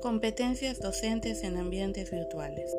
Competencias docentes en ambientes virtuales.